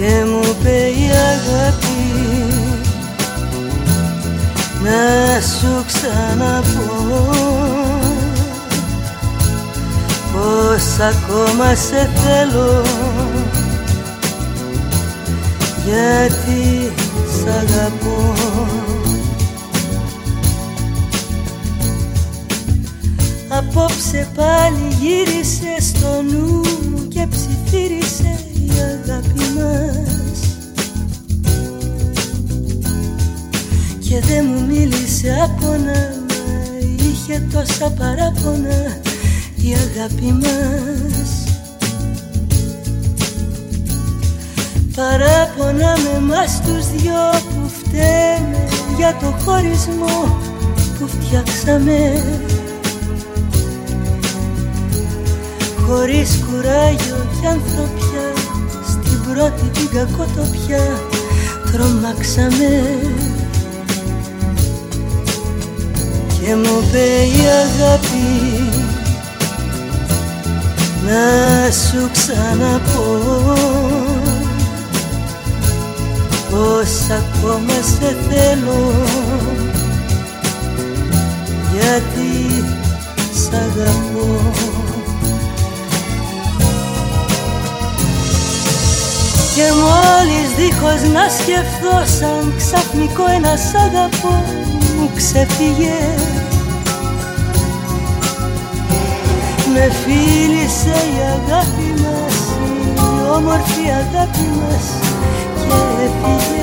και μου είπε η αγάπη να σου ξαναπώ. Πως ακόμα σε θέλω γιατί σ' αγαπώ Απόψε πάλι γύρισε στο νου μου και ψιθύρισε η αγάπη μας. Και δεν μου μίλησε άπονα μα είχε τόσα παράπονα η αγάπη μας. Παράπονα με μας τους δυο που φταίμε για το χωρισμό που φτιάξαμε χωρίς κουράγιο και ανθρωπιά στην πρώτη την κακοτοπιά τρομάξαμε. Και μου είπε η αγάπη να σου ξαναπώ. Πως ακόμα σε θέλω γιατί σ' αγαπώ Και μόλις δίχως να σκεφτώ σαν ξαφνικό ένας σ' αγαπώ μου ξεφύγε. Με φίλησε η αγάπη μας, η όμορφη αγάπη μας και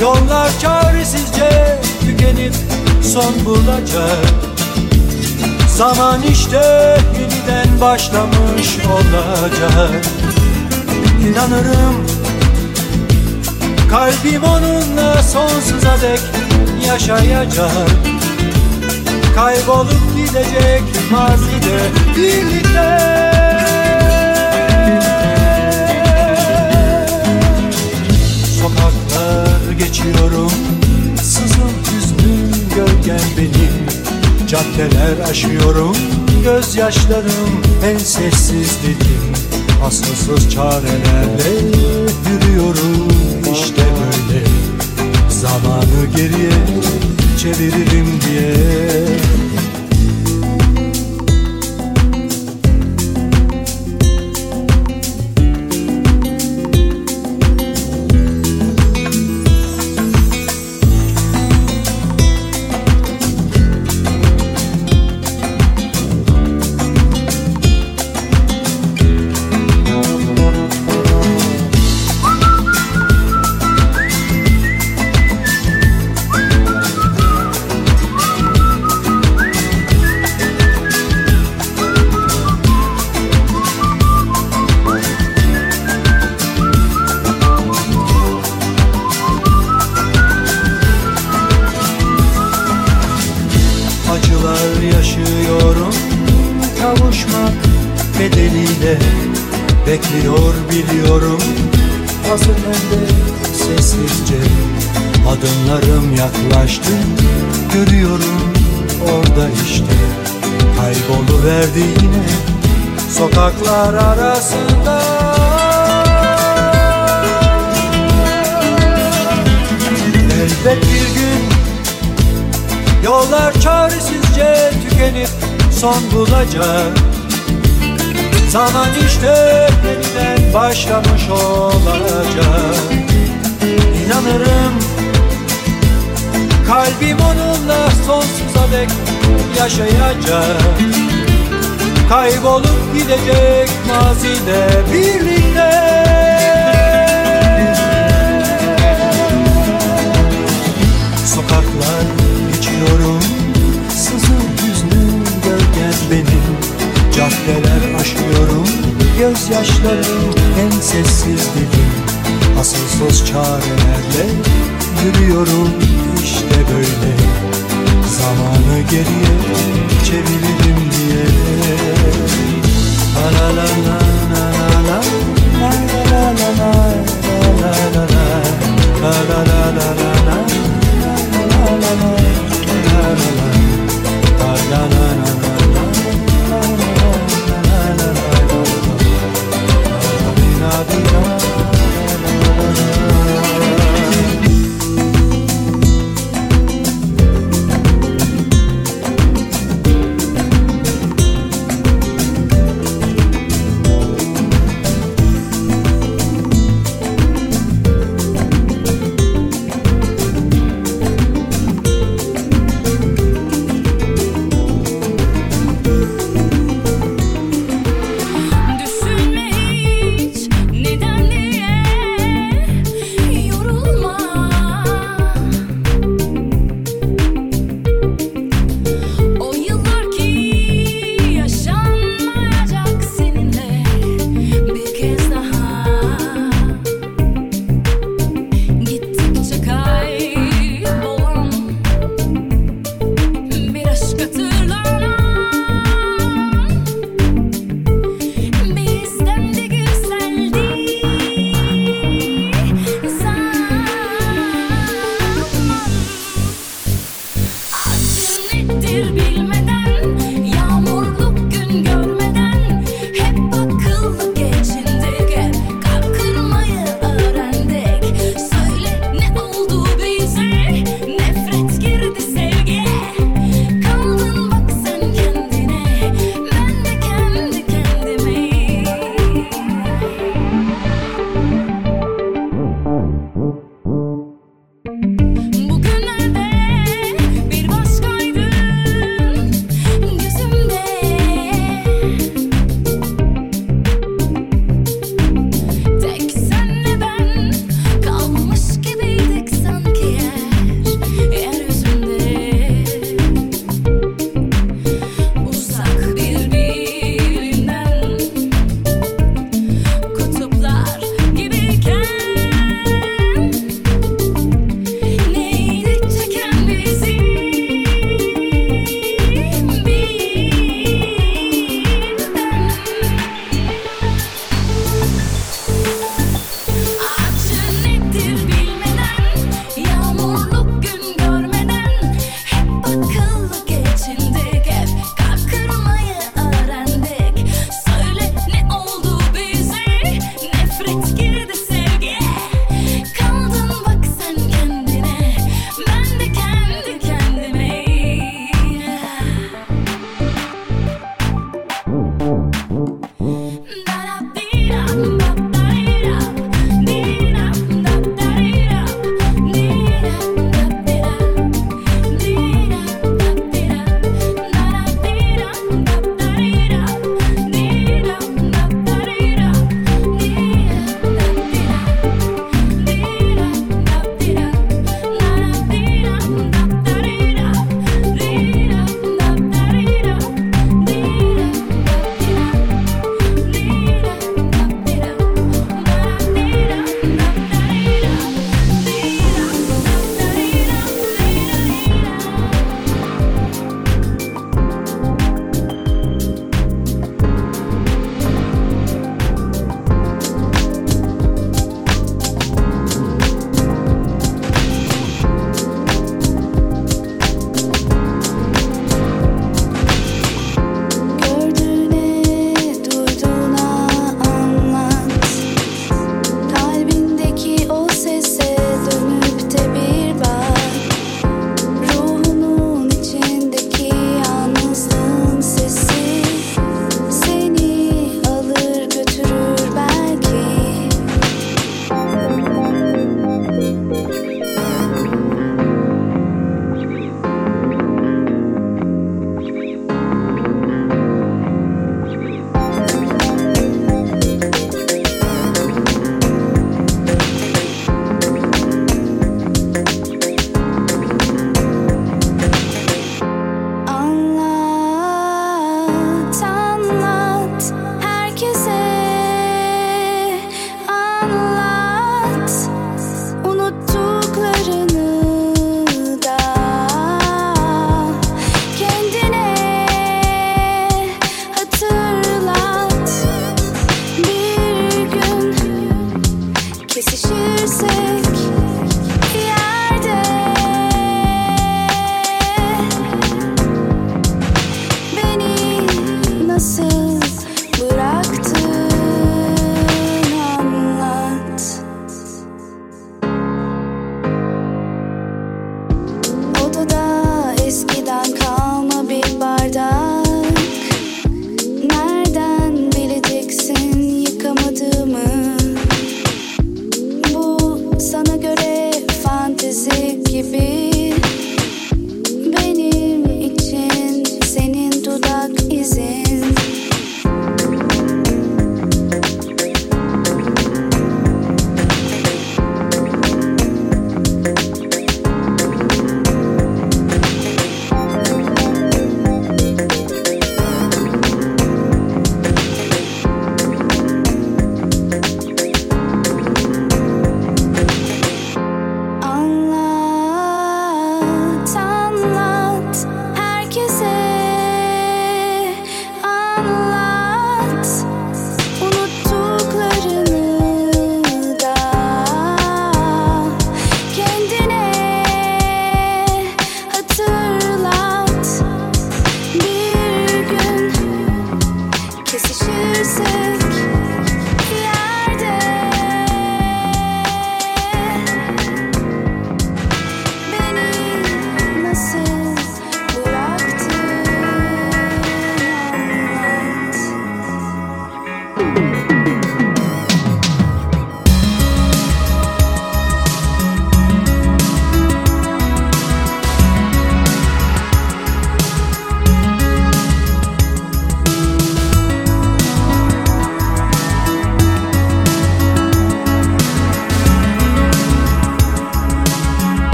Yollar çaresizce tükenip son bulacak. Zaman işte yeniden başlamış olacak. İnanırım Kalbim onunla sonsuza dek yaşayacak. Kaybolup gidecek mazide birlikte. geçiyorum. Sızıl hüznün gölgen benim Caddeler aşıyorum. Gözyaşlarım en sessiz dilim Asılsız çarelerle yürüyorum. İşte böyle. Zamanı geriye çeviririm diye. Son bulacak Zaman işte yeniden başlamış olacak. İnanırım Kalbim onunla sonsuza dek yaşayacak. Kaybolup gidecek mazide birlikte Caddeler aşıyorum Gözyaşlarım en sessiz dilim Asılsız çarelerle Yürüyorum işte böyle Zamanı geriye çeviririm diye La la la la la la la La la la la la la la La la la la la la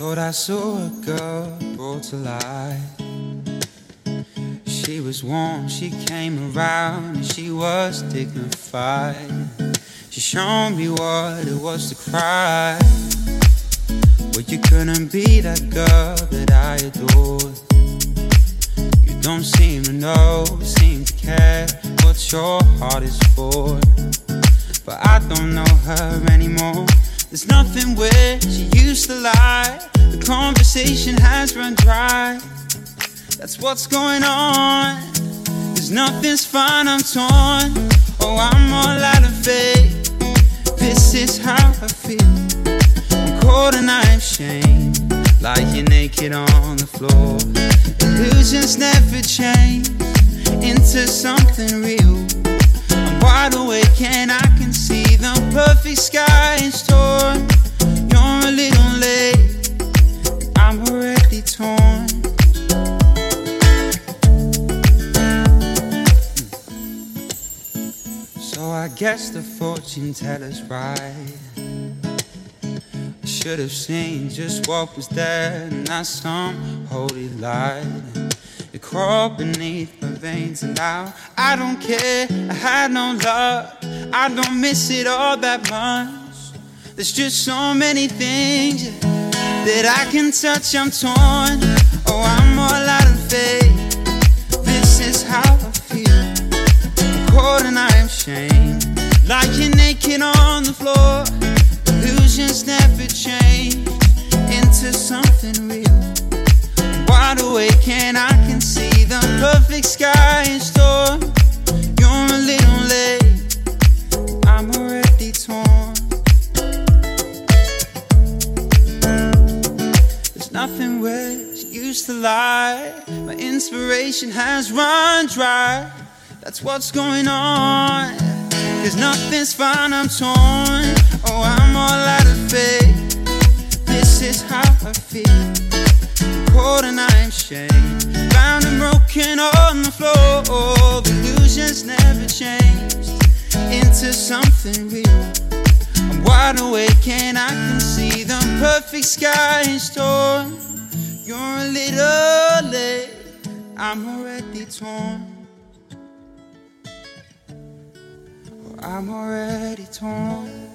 Thought I saw a girl brought to life. She was warm, she came around, and she was dignified. She showed me what it was to cry. But you couldn't be that girl that I adored. You don't seem to know, seem to care what your heart is for. But I don't know her anymore. There's nothing where she used to lie. The conversation has run dry. That's what's going on. Cause nothing's fine, I'm torn. Oh, I'm all out of faith. This is how I feel. I'm cold and I'm ashamed. Lying naked on the floor. Illusions never change into something real. I'm wide awake and I can see the perfect sky in store. You're a little late. I'm already torn. So I guess the fortune teller's right. I should have seen just what was there, not some holy light. It crawled beneath my veins, and now I don't care. I had no love, I don't miss it all that much. There's just so many things that I can touch. I'm torn. Oh, I'm all out of faith. This is how I feel. Cold and I am ashamed. Lying naked on the floor. Illusions never change into something real. Wide awake and I can see the perfect sky in store. She used to lie. My inspiration has run dry. That's what's going on. Cause nothing's fine, I'm torn. Oh, I'm all out of faith. This is how I feel. Cold and I'm ashamed. Bound and broken on the floor. Illusions never changed into something real. I'm wide awake and I can see the perfect sky in store. You're a little late. I'm already torn. Oh, I'm already torn.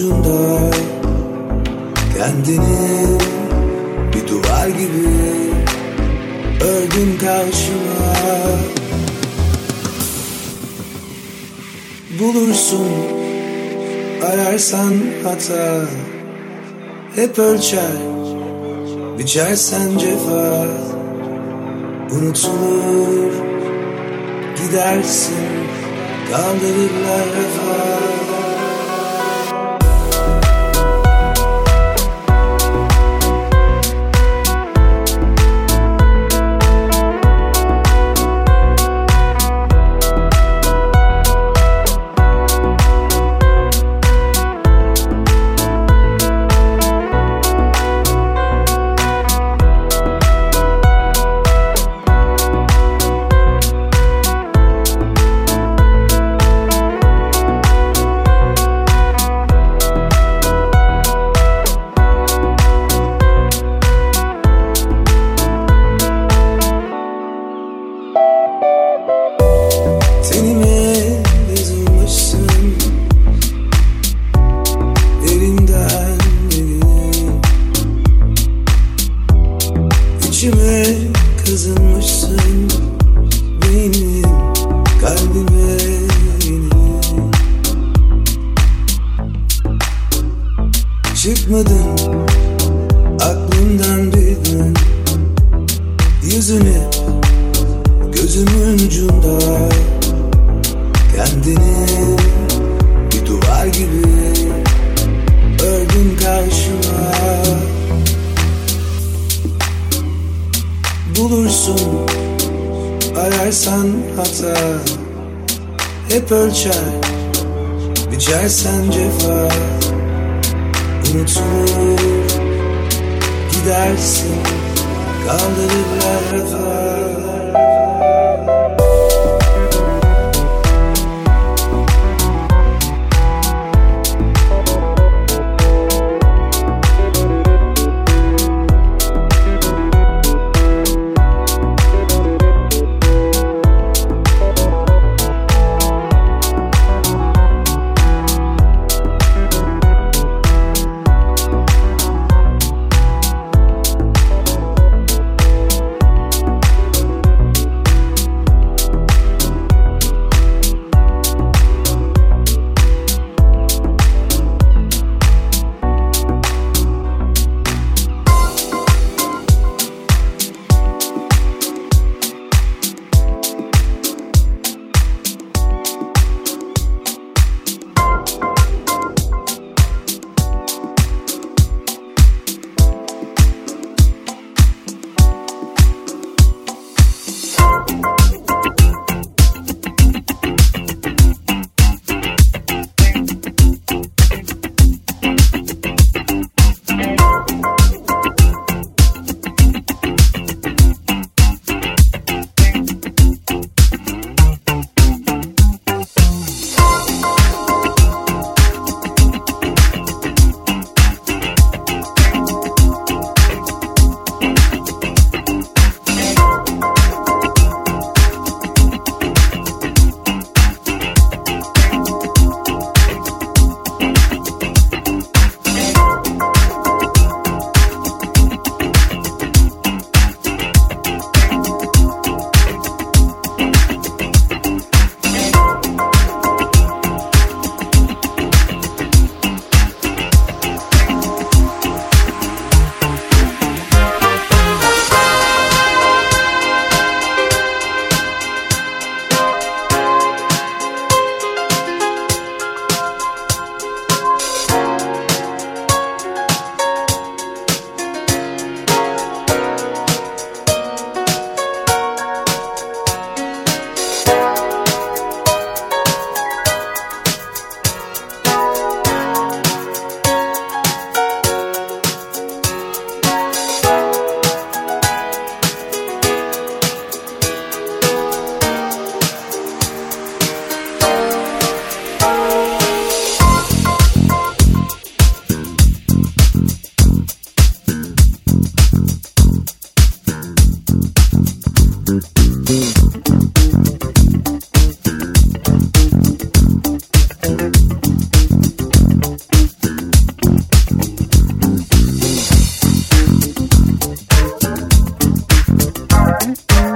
Ucunda. Kendini bir duvar gibi ördün karşıma. Bulursun ararsan hata. Hep ölçer biçersen cefa. Unutulur gidersin kaldırırlar refah Mm-hmm.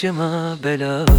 başıma bela.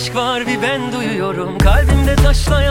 Aşk var bir ben duyuyorum. Kalbimde taşla